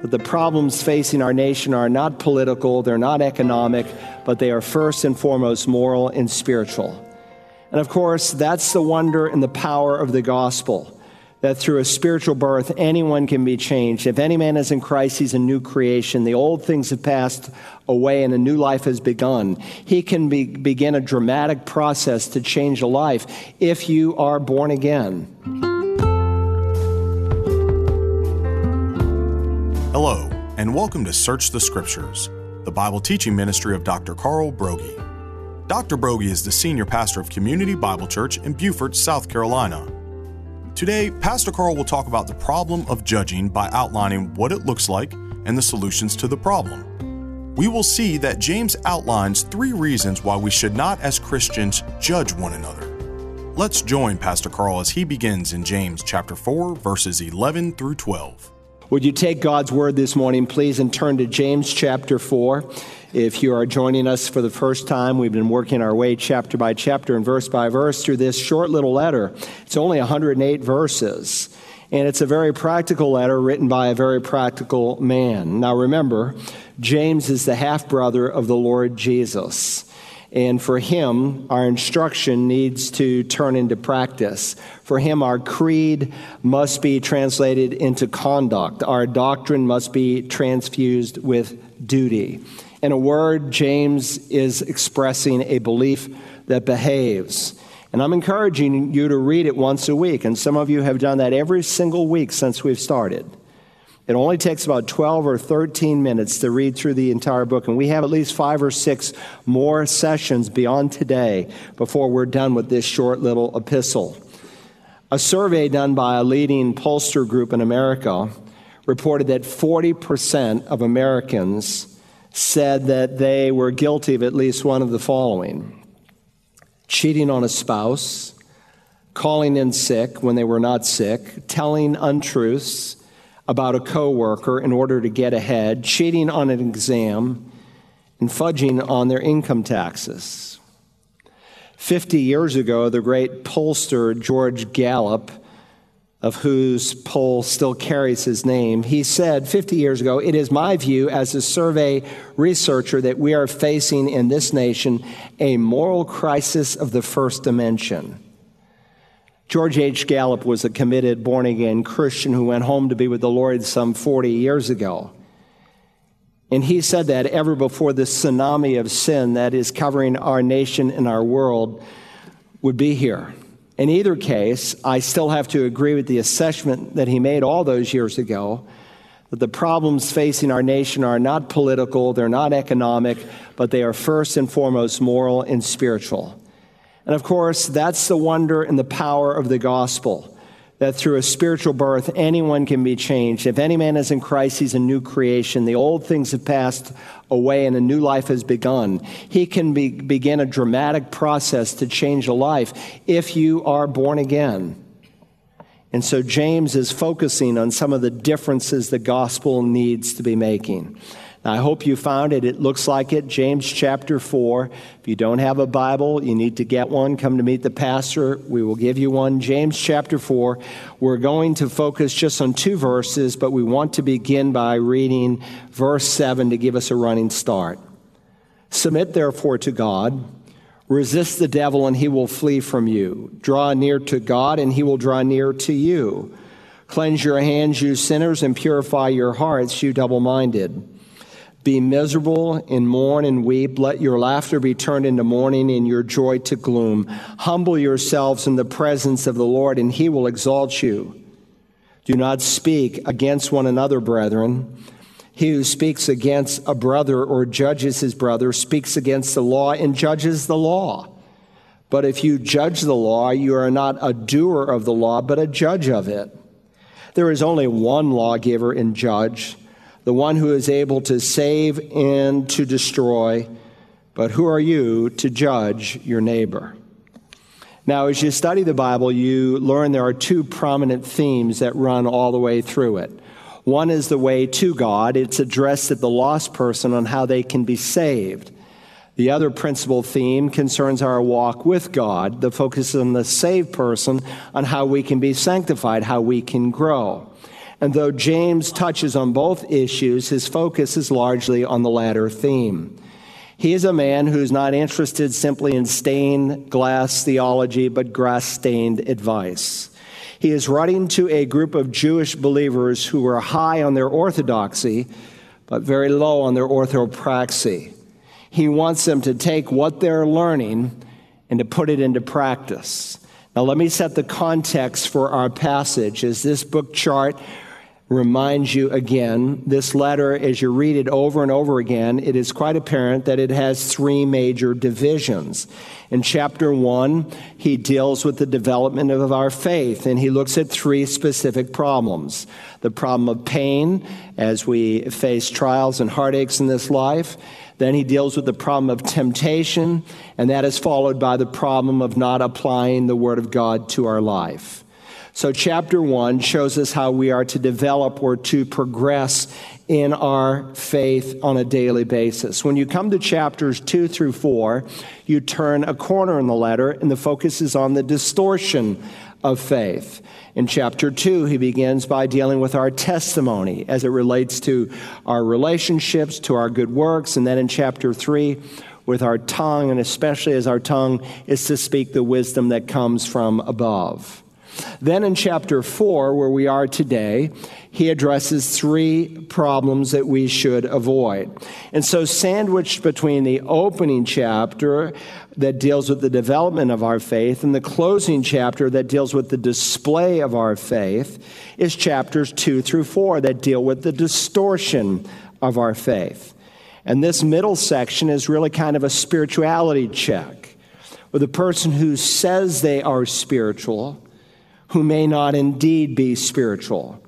that the problems facing our nation are not political, they're not economic, but they are first and foremost moral and spiritual. And of course, that's the wonder and the power of the gospel that through a spiritual birth, anyone can be changed. If any man is in Christ, he's a new creation. The old things have passed away and a new life has begun. He can be, begin a dramatic process to change a life if you are born again. Hello, and welcome to Search the Scriptures, the Bible teaching ministry of Dr. Carl Broggi. Dr. Broggi is the senior pastor of Community Bible Church in Beaufort, South Carolina. Today, Pastor Carl will talk about the problem of judging by outlining what it looks like and the solutions to the problem. We will see that James outlines three reasons why we should not, as Christians, judge one another. Let's join Pastor Carl as he begins in James chapter 4, verses 11 through 12. Would you take God's word this morning, please, and turn to James chapter 4? If you are joining us for the first time, we've been working our way chapter by chapter and verse by verse through this short little letter. It's only 108 verses. And it's a very practical letter written by a very practical man. Now remember, James is the half brother of the Lord Jesus. And for him, our instruction needs to turn into practice. For him, our creed must be translated into conduct. Our doctrine must be transfused with duty. In a word, James is expressing a belief that behaves. And I'm encouraging you to read it once a week. And some of you have done that every single week since we've started. It only takes about 12 or 13 minutes to read through the entire book. And we have at least five or six more sessions beyond today before we're done with this short little epistle. A survey done by a leading pollster group in America reported that 40% of Americans said that they were guilty of at least one of the following cheating on a spouse, calling in sick when they were not sick, telling untruths about a coworker in order to get ahead, cheating on an exam, and fudging on their income taxes. 50 years ago, the great pollster George Gallup of whose poll still carries his name, he said 50 years ago, It is my view as a survey researcher that we are facing in this nation a moral crisis of the first dimension. George H. Gallup was a committed born again Christian who went home to be with the Lord some 40 years ago. And he said that ever before the tsunami of sin that is covering our nation and our world would be here. In either case, I still have to agree with the assessment that he made all those years ago that the problems facing our nation are not political, they're not economic, but they are first and foremost moral and spiritual. And of course, that's the wonder and the power of the gospel that through a spiritual birth, anyone can be changed. If any man is in Christ, he's a new creation. The old things have passed away and a new life has begun. He can be, begin a dramatic process to change a life if you are born again. And so James is focusing on some of the differences the gospel needs to be making. I hope you found it. It looks like it. James chapter 4. If you don't have a Bible, you need to get one. Come to meet the pastor. We will give you one. James chapter 4. We're going to focus just on two verses, but we want to begin by reading verse 7 to give us a running start. Submit therefore to God. Resist the devil, and he will flee from you. Draw near to God, and he will draw near to you. Cleanse your hands, you sinners, and purify your hearts, you double minded. Be miserable and mourn and weep. Let your laughter be turned into mourning and your joy to gloom. Humble yourselves in the presence of the Lord, and he will exalt you. Do not speak against one another, brethren. He who speaks against a brother or judges his brother speaks against the law and judges the law. But if you judge the law, you are not a doer of the law, but a judge of it. There is only one lawgiver and judge the one who is able to save and to destroy. But who are you to judge your neighbor? Now, as you study the Bible, you learn there are two prominent themes that run all the way through it. One is the way to God, it's addressed at the lost person on how they can be saved. The other principal theme concerns our walk with God, the focus on the saved person on how we can be sanctified, how we can grow. And though James touches on both issues, his focus is largely on the latter theme. He is a man who's not interested simply in stained glass theology, but grass stained advice. He is writing to a group of Jewish believers who are high on their orthodoxy, but very low on their orthopraxy. He wants them to take what they're learning and to put it into practice. Now, let me set the context for our passage as this book chart reminds you again. This letter, as you read it over and over again, it is quite apparent that it has three major divisions. In chapter one, he deals with the development of our faith, and he looks at three specific problems the problem of pain as we face trials and heartaches in this life. Then he deals with the problem of temptation, and that is followed by the problem of not applying the Word of God to our life. So, chapter one shows us how we are to develop or to progress in our faith on a daily basis. When you come to chapters two through four, you turn a corner in the letter, and the focus is on the distortion of faith. In chapter 2, he begins by dealing with our testimony as it relates to our relationships, to our good works. And then in chapter 3, with our tongue, and especially as our tongue is to speak the wisdom that comes from above. Then in chapter 4, where we are today, he addresses three problems that we should avoid. And so, sandwiched between the opening chapter that deals with the development of our faith and the closing chapter that deals with the display of our faith is chapters 2 through 4 that deal with the distortion of our faith. And this middle section is really kind of a spirituality check with a person who says they are spiritual who may not indeed be spiritual.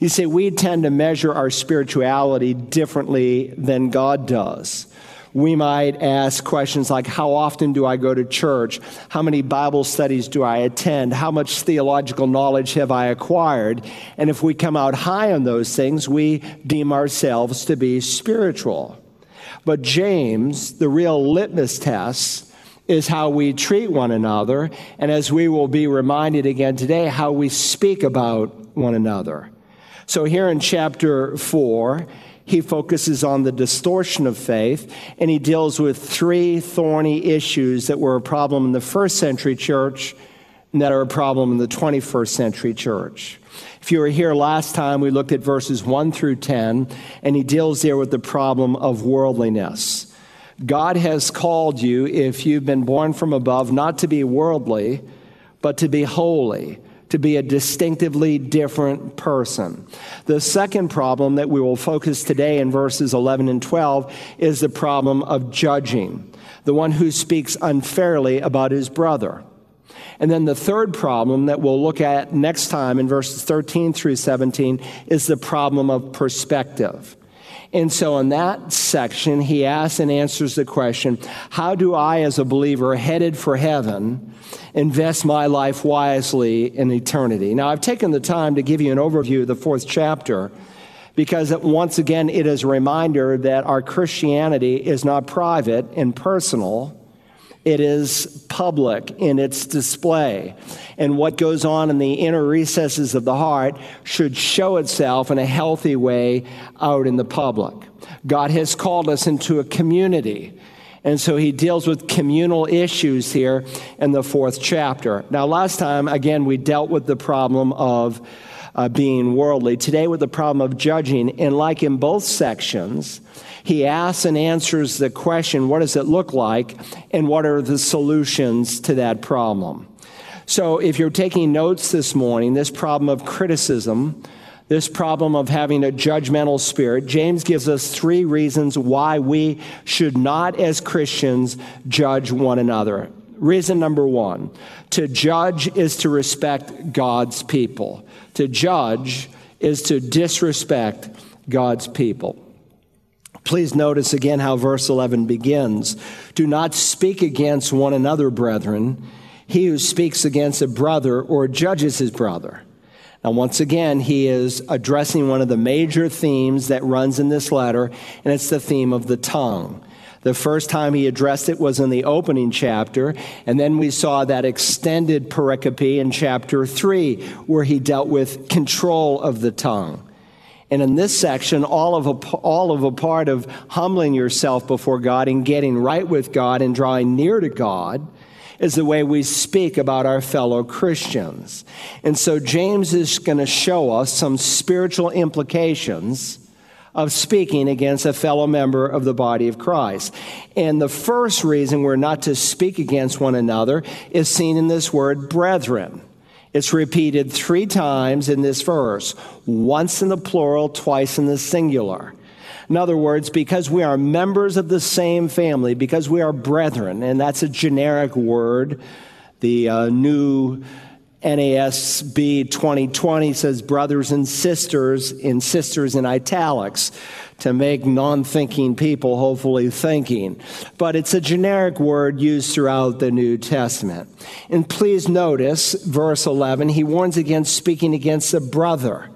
You see, we tend to measure our spirituality differently than God does. We might ask questions like How often do I go to church? How many Bible studies do I attend? How much theological knowledge have I acquired? And if we come out high on those things, we deem ourselves to be spiritual. But James, the real litmus test, is how we treat one another, and as we will be reminded again today, how we speak about one another. So, here in chapter 4, he focuses on the distortion of faith, and he deals with three thorny issues that were a problem in the first century church and that are a problem in the 21st century church. If you were here last time, we looked at verses 1 through 10, and he deals there with the problem of worldliness. God has called you, if you've been born from above, not to be worldly, but to be holy, to be a distinctively different person. The second problem that we will focus today in verses 11 and 12 is the problem of judging, the one who speaks unfairly about his brother. And then the third problem that we'll look at next time in verses 13 through 17 is the problem of perspective. And so in that section, he asks and answers the question How do I, as a believer headed for heaven, invest my life wisely in eternity? Now, I've taken the time to give you an overview of the fourth chapter because once again, it is a reminder that our Christianity is not private and personal it is public in its display. And what goes on in the inner recesses of the heart should show itself in a healthy way out in the public. God has called us into a community. And so he deals with communal issues here in the fourth chapter. Now, last time, again, we dealt with the problem of uh, being worldly. Today, with the problem of judging. And like in both sections, he asks and answers the question what does it look like, and what are the solutions to that problem? So, if you're taking notes this morning, this problem of criticism, this problem of having a judgmental spirit, James gives us three reasons why we should not, as Christians, judge one another. Reason number one to judge is to respect God's people. To judge is to disrespect God's people. Please notice again how verse 11 begins. Do not speak against one another, brethren. He who speaks against a brother or judges his brother. Now, once again, he is addressing one of the major themes that runs in this letter, and it's the theme of the tongue. The first time he addressed it was in the opening chapter, and then we saw that extended pericope in chapter 3, where he dealt with control of the tongue. And in this section, all of, a, all of a part of humbling yourself before God and getting right with God and drawing near to God is the way we speak about our fellow Christians. And so James is going to show us some spiritual implications of speaking against a fellow member of the body of Christ. And the first reason we're not to speak against one another is seen in this word brethren. It's repeated three times in this verse, once in the plural, twice in the singular. In other words, because we are members of the same family, because we are brethren, and that's a generic word, the uh, new NASB 2020 says brothers and sisters in sisters in italics to make non thinking people hopefully thinking. But it's a generic word used throughout the New Testament. And please notice verse 11, he warns against speaking against a brother.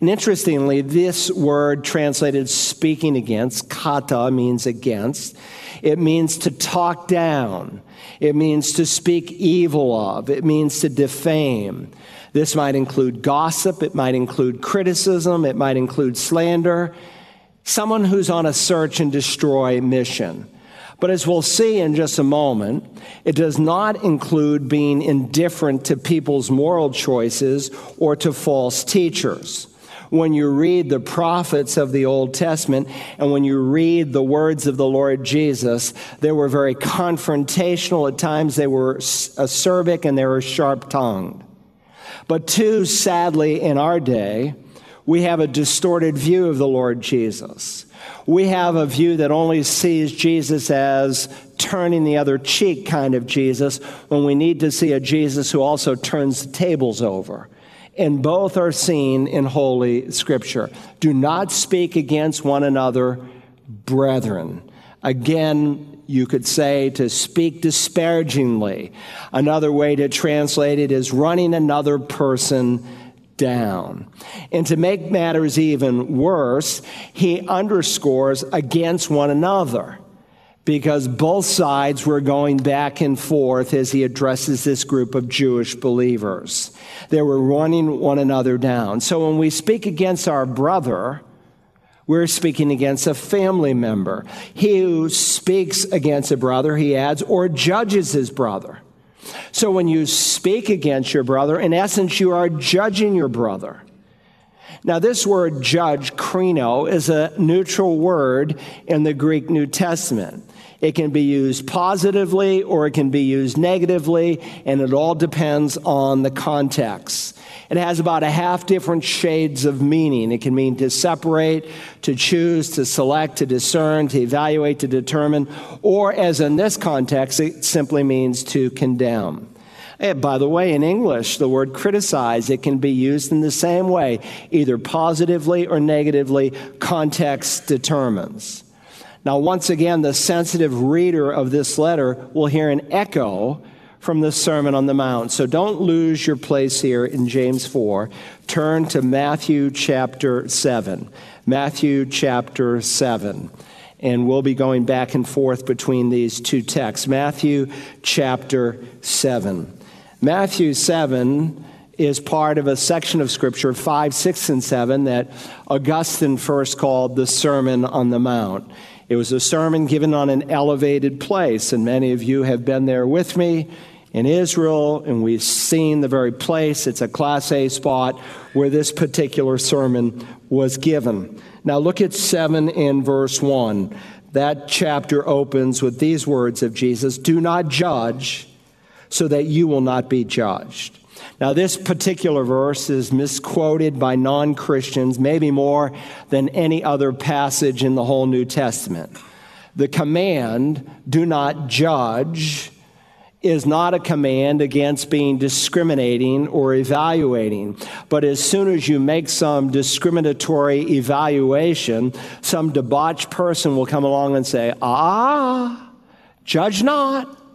And interestingly, this word translated speaking against, kata means against, it means to talk down. It means to speak evil of. It means to defame. This might include gossip. It might include criticism. It might include slander. Someone who's on a search and destroy mission. But as we'll see in just a moment, it does not include being indifferent to people's moral choices or to false teachers when you read the prophets of the Old Testament and when you read the words of the Lord Jesus, they were very confrontational. At times they were acerbic and they were sharp tongued. But too sadly in our day, we have a distorted view of the Lord Jesus. We have a view that only sees Jesus as turning the other cheek kind of Jesus when we need to see a Jesus who also turns the tables over and both are seen in Holy Scripture. Do not speak against one another, brethren. Again, you could say to speak disparagingly. Another way to translate it is running another person down. And to make matters even worse, he underscores against one another because both sides were going back and forth as he addresses this group of Jewish believers. They were running one another down. So when we speak against our brother, we're speaking against a family member. He who speaks against a brother, he adds, or judges his brother. So when you speak against your brother, in essence, you are judging your brother. Now, this word judge, krino, is a neutral word in the Greek New Testament. It can be used positively or it can be used negatively, and it all depends on the context. It has about a half different shades of meaning. It can mean to separate, to choose, to select, to discern, to evaluate, to determine, or as in this context, it simply means to condemn. And by the way, in English, the word criticize, it can be used in the same way, either positively or negatively, context determines. Now, once again, the sensitive reader of this letter will hear an echo from the Sermon on the Mount. So don't lose your place here in James 4. Turn to Matthew chapter 7. Matthew chapter 7. And we'll be going back and forth between these two texts. Matthew chapter 7. Matthew 7 is part of a section of Scripture, 5, 6, and 7, that Augustine first called the Sermon on the Mount. It was a sermon given on an elevated place, and many of you have been there with me in Israel, and we've seen the very place. It's a Class A spot where this particular sermon was given. Now, look at 7 in verse 1. That chapter opens with these words of Jesus Do not judge, so that you will not be judged. Now, this particular verse is misquoted by non Christians, maybe more than any other passage in the whole New Testament. The command, do not judge, is not a command against being discriminating or evaluating. But as soon as you make some discriminatory evaluation, some debauched person will come along and say, Ah, judge not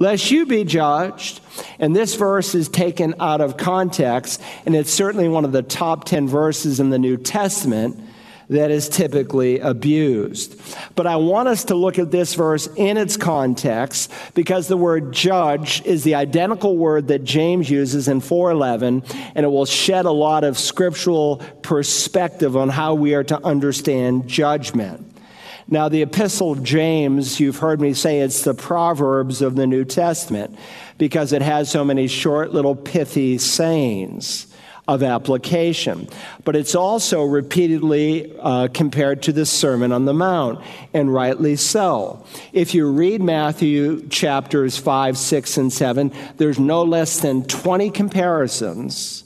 lest you be judged. And this verse is taken out of context, and it's certainly one of the top 10 verses in the New Testament that is typically abused. But I want us to look at this verse in its context because the word judge is the identical word that James uses in 411 and it will shed a lot of scriptural perspective on how we are to understand judgment. Now, the Epistle of James, you've heard me say it's the Proverbs of the New Testament because it has so many short, little, pithy sayings of application. But it's also repeatedly uh, compared to the Sermon on the Mount, and rightly so. If you read Matthew chapters 5, 6, and 7, there's no less than 20 comparisons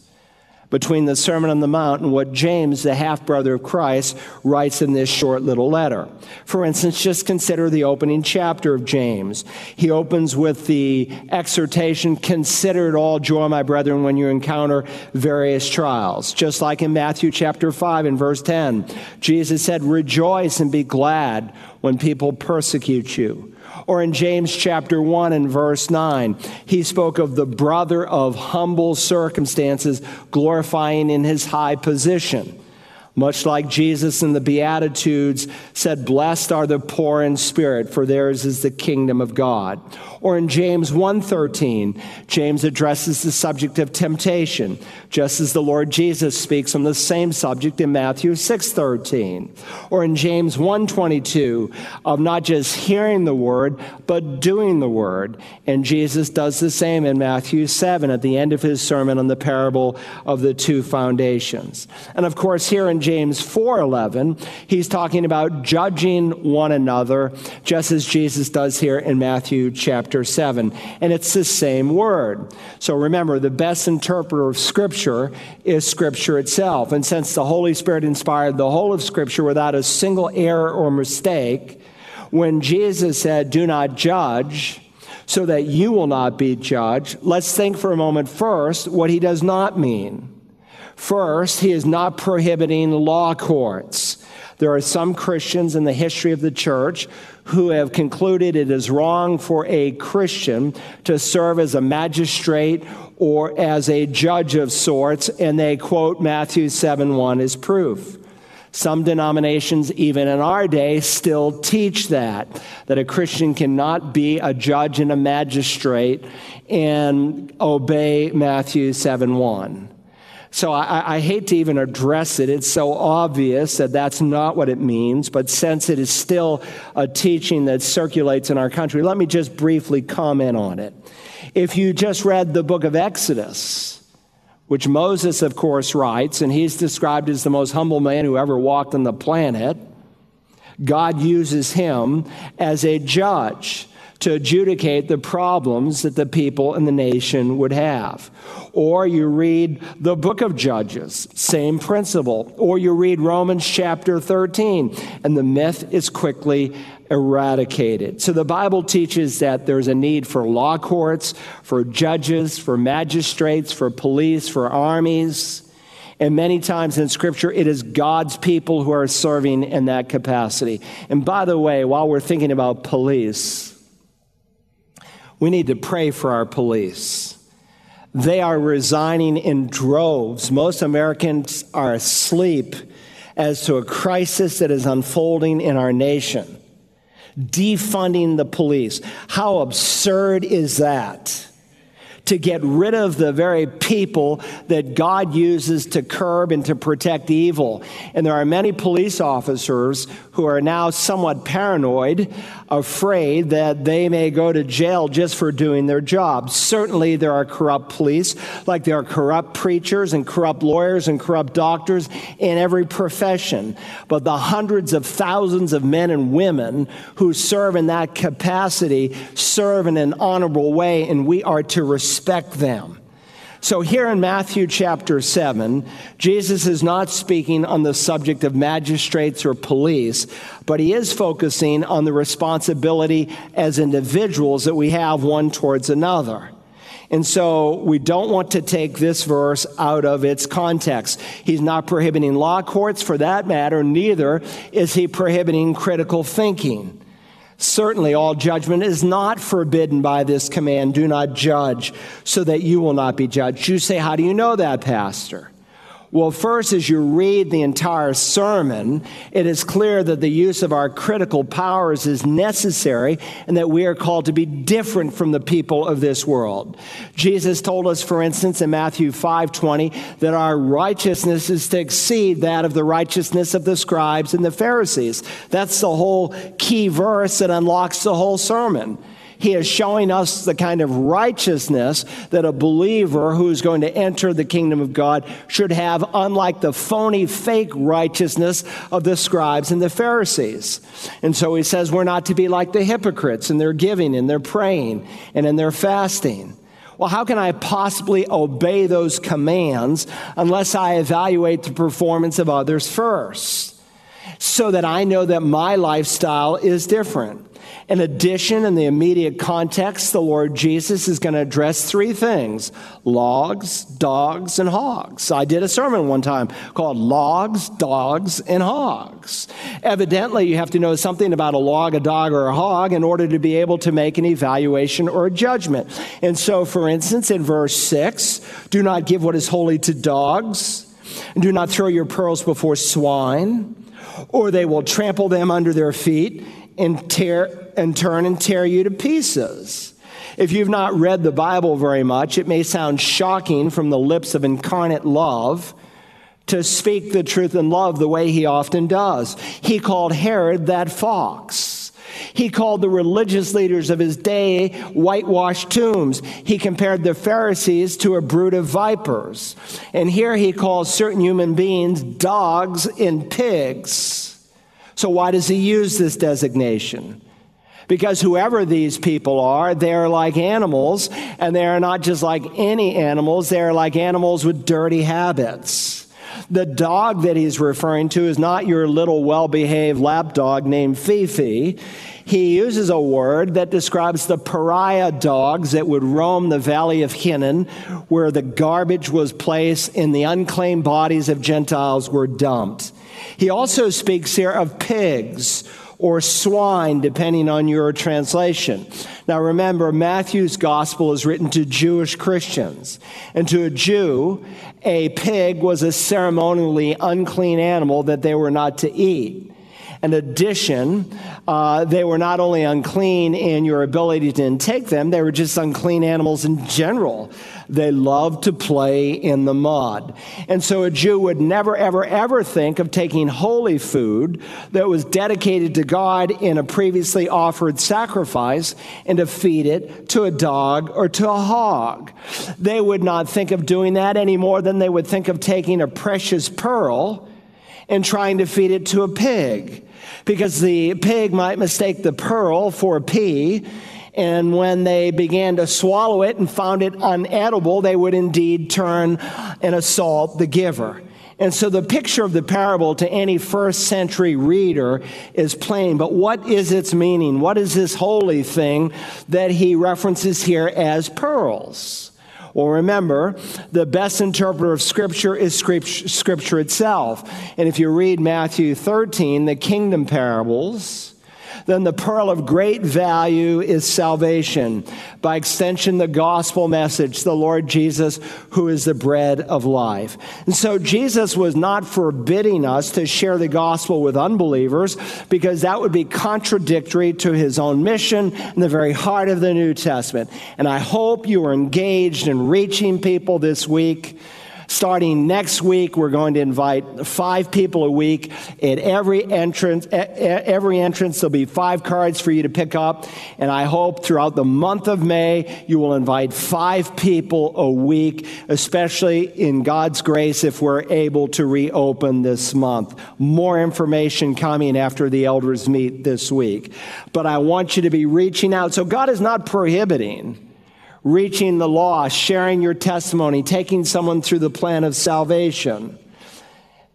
between the Sermon on the Mount and what James, the half brother of Christ, writes in this short little letter. For instance, just consider the opening chapter of James. He opens with the exhortation Consider it all joy, my brethren, when you encounter various trials. Just like in Matthew chapter 5 and verse 10, Jesus said, Rejoice and be glad when people persecute you. Or in James chapter 1 and verse 9, he spoke of the brother of humble circumstances glorifying in his high position. Much like Jesus in the Beatitudes said, Blessed are the poor in spirit, for theirs is the kingdom of God. Or in James 1:13, James addresses the subject of temptation, just as the Lord Jesus speaks on the same subject in Matthew 6:13. Or in James 1:22, of not just hearing the word, but doing the word. And Jesus does the same in Matthew 7 at the end of his sermon on the parable of the two foundations. And of course, here in James 4:11, he's talking about judging one another, just as Jesus does here in Matthew chapter chapter 7. And it's the same word. So remember, the best interpreter of Scripture is Scripture itself. And since the Holy Spirit inspired the whole of Scripture without a single error or mistake, when Jesus said, Do not judge, so that you will not be judged, let's think for a moment first what he does not mean. First, he is not prohibiting law courts. There are some Christians in the history of the church who have concluded it is wrong for a Christian to serve as a magistrate or as a judge of sorts, and they quote Matthew 7 1 as proof. Some denominations, even in our day, still teach that, that a Christian cannot be a judge and a magistrate and obey Matthew 7 1. So I, I, hate to even address it. It's so obvious that that's not what it means. But since it is still a teaching that circulates in our country, let me just briefly comment on it. If you just read the book of Exodus, which Moses, of course, writes, and he's described as the most humble man who ever walked on the planet, God uses him as a judge to adjudicate the problems that the people and the nation would have. Or you read the book of Judges, same principle. Or you read Romans chapter 13, and the myth is quickly eradicated. So the Bible teaches that there's a need for law courts, for judges, for magistrates, for police, for armies. And many times in Scripture, it is God's people who are serving in that capacity. And by the way, while we're thinking about police, we need to pray for our police. They are resigning in droves. Most Americans are asleep as to a crisis that is unfolding in our nation. Defunding the police. How absurd is that? to get rid of the very people that God uses to curb and to protect evil. And there are many police officers who are now somewhat paranoid, afraid that they may go to jail just for doing their job. Certainly, there are corrupt police, like there are corrupt preachers and corrupt lawyers and corrupt doctors in every profession. But the hundreds of thousands of men and women who serve in that capacity serve in an honorable way, and we are to respect them. So, here in Matthew chapter 7, Jesus is not speaking on the subject of magistrates or police, but he is focusing on the responsibility as individuals that we have one towards another. And so we don't want to take this verse out of its context. He's not prohibiting law courts for that matter, neither is he prohibiting critical thinking. Certainly, all judgment is not forbidden by this command do not judge, so that you will not be judged. You say, How do you know that, Pastor? Well, first, as you read the entire sermon, it is clear that the use of our critical powers is necessary and that we are called to be different from the people of this world. Jesus told us, for instance, in Matthew 5:20, that our righteousness is to exceed that of the righteousness of the scribes and the Pharisees. That's the whole key verse that unlocks the whole sermon. He is showing us the kind of righteousness that a believer who is going to enter the kingdom of God should have, unlike the phony, fake righteousness of the scribes and the Pharisees. And so he says we're not to be like the hypocrites in their giving, in their praying, and in their fasting. Well, how can I possibly obey those commands unless I evaluate the performance of others first? So that I know that my lifestyle is different. In addition, in the immediate context, the Lord Jesus is going to address three things logs, dogs, and hogs. I did a sermon one time called Logs, Dogs, and Hogs. Evidently, you have to know something about a log, a dog, or a hog in order to be able to make an evaluation or a judgment. And so, for instance, in verse 6, do not give what is holy to dogs, and do not throw your pearls before swine, or they will trample them under their feet and tear and turn and tear you to pieces. If you've not read the Bible very much, it may sound shocking from the lips of incarnate love to speak the truth in love the way he often does. He called Herod that fox. He called the religious leaders of his day whitewashed tombs. He compared the Pharisees to a brood of vipers. And here he calls certain human beings dogs and pigs. So, why does he use this designation? Because whoever these people are, they're like animals, and they're not just like any animals, they're like animals with dirty habits. The dog that he's referring to is not your little well behaved lap dog named Fifi. He uses a word that describes the pariah dogs that would roam the valley of Hinnom, where the garbage was placed and the unclaimed bodies of Gentiles were dumped. He also speaks here of pigs or swine, depending on your translation. Now remember, Matthew's gospel is written to Jewish Christians. And to a Jew, a pig was a ceremonially unclean animal that they were not to eat. In addition, uh, they were not only unclean in your ability to intake them, they were just unclean animals in general. They loved to play in the mud. And so a Jew would never, ever, ever think of taking holy food that was dedicated to God in a previously offered sacrifice and to feed it to a dog or to a hog. They would not think of doing that any more than they would think of taking a precious pearl and trying to feed it to a pig because the pig might mistake the pearl for a pea. And when they began to swallow it and found it unedible, they would indeed turn and assault the giver. And so the picture of the parable to any first century reader is plain. But what is its meaning? What is this holy thing that he references here as pearls? Well, remember, the best interpreter of Scripture is Scripture itself. And if you read Matthew 13, the kingdom parables, then the pearl of great value is salvation. By extension, the gospel message, the Lord Jesus, who is the bread of life. And so Jesus was not forbidding us to share the gospel with unbelievers because that would be contradictory to his own mission in the very heart of the New Testament. And I hope you are engaged in reaching people this week Starting next week, we're going to invite five people a week. At every entrance, every entrance, there'll be five cards for you to pick up. And I hope throughout the month of May, you will invite five people a week, especially in God's grace if we're able to reopen this month. More information coming after the elders meet this week. But I want you to be reaching out. So God is not prohibiting reaching the lost, sharing your testimony, taking someone through the plan of salvation.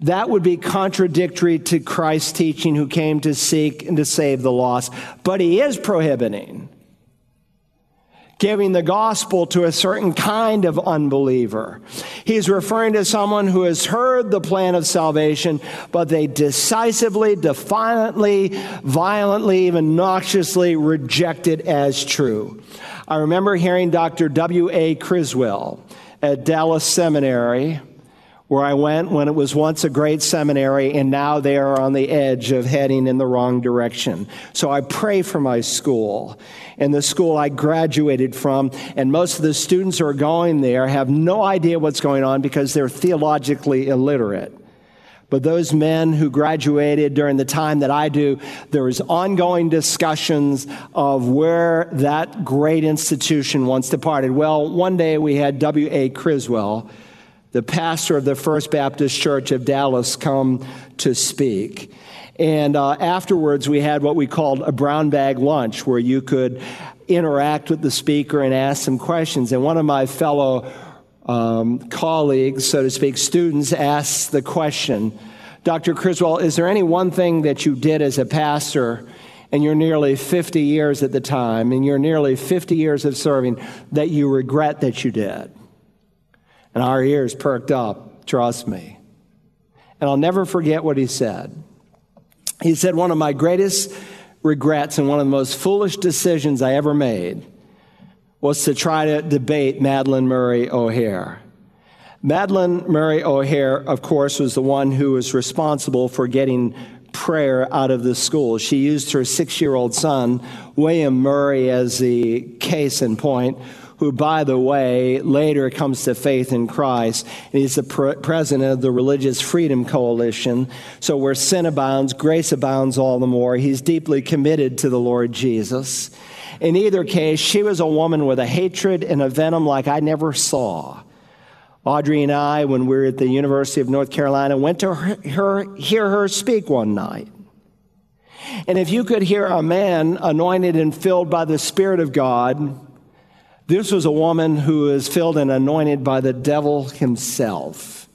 That would be contradictory to Christ's teaching, who came to seek and to save the lost. But he is prohibiting giving the gospel to a certain kind of unbeliever. He's referring to someone who has heard the plan of salvation, but they decisively, defiantly, violently, even noxiously reject it as true. I remember hearing Dr. W.A. Criswell at Dallas Seminary where I went when it was once a great seminary, and now they are on the edge of heading in the wrong direction. So I pray for my school and the school I graduated from, and most of the students who are going there have no idea what's going on because they're theologically illiterate. But those men who graduated during the time that I do, there was ongoing discussions of where that great institution once departed. Well, one day we had W.A. Criswell the pastor of the First Baptist Church of Dallas, come to speak. And uh, afterwards, we had what we called a brown bag lunch, where you could interact with the speaker and ask some questions. And one of my fellow um, colleagues, so to speak, students, asked the question Dr. Criswell, is there any one thing that you did as a pastor? and you're nearly 50 years at the time, and you're nearly 50 years of serving, that you regret that you did. And our ears perked up, trust me. And I'll never forget what he said. He said, One of my greatest regrets and one of the most foolish decisions I ever made was to try to debate Madalyn Murray O'Hair. Madalyn Murray O'Hair, of course, was the one who was responsible for getting prayer out of the school. She used her six year old son, William Murray, as the case in point, who, by the way, later comes to faith in Christ. And he's the pre- president of the Religious Freedom Coalition. So where sin abounds, grace abounds all the more. He's deeply committed to the Lord Jesus. In either case, she was a woman with a hatred and a venom like I never saw. Audrey and I, when we were at the University of North Carolina, went to her, hear her speak one night. And if you could hear a man anointed and filled by the Spirit of God, this was a woman who is filled and anointed by the devil himself.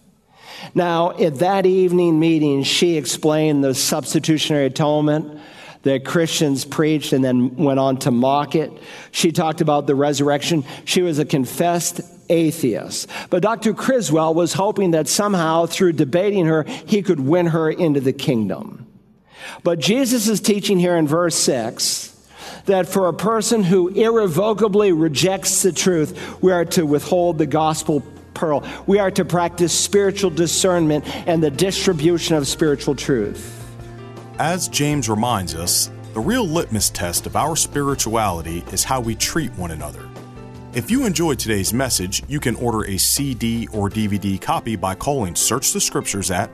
Now, at that evening meeting, she explained the substitutionary atonement that Christians preached and then went on to mock it. She talked about the resurrection. She was a confessed atheist. But Dr. Criswell was hoping that somehow through debating her, he could win her into the kingdom. But Jesus is teaching here in verse 6 that for a person who irrevocably rejects the truth, we are to withhold the gospel pearl. We are to practice spiritual discernment and the distribution of spiritual truth. As James reminds us, the real litmus test of our spirituality is how we treat one another. If you enjoyed today's message, you can order a CD or DVD copy by calling Search the Scriptures at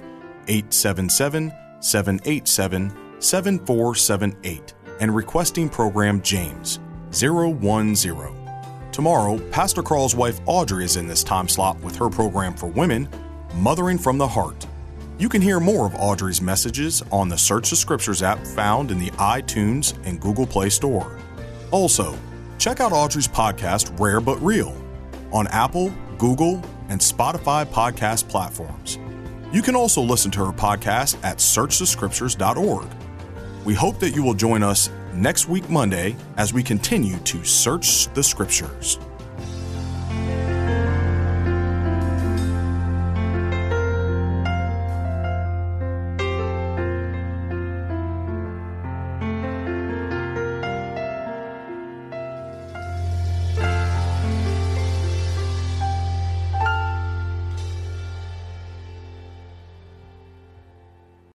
877 787 7478 and requesting program James 010. Tomorrow, Pastor Carl's wife Audrey is in this time slot with her program for women, Mothering from the Heart. You can hear more of Audrey's messages on the Search the Scriptures app found in the iTunes and Google Play Store. Also, check out Audrey's podcast, Rare But Real, on Apple, Google, and Spotify podcast platforms. You can also listen to her podcast at searchthescriptures.org. We hope that you will join us next week, Monday, as we continue to search the scriptures.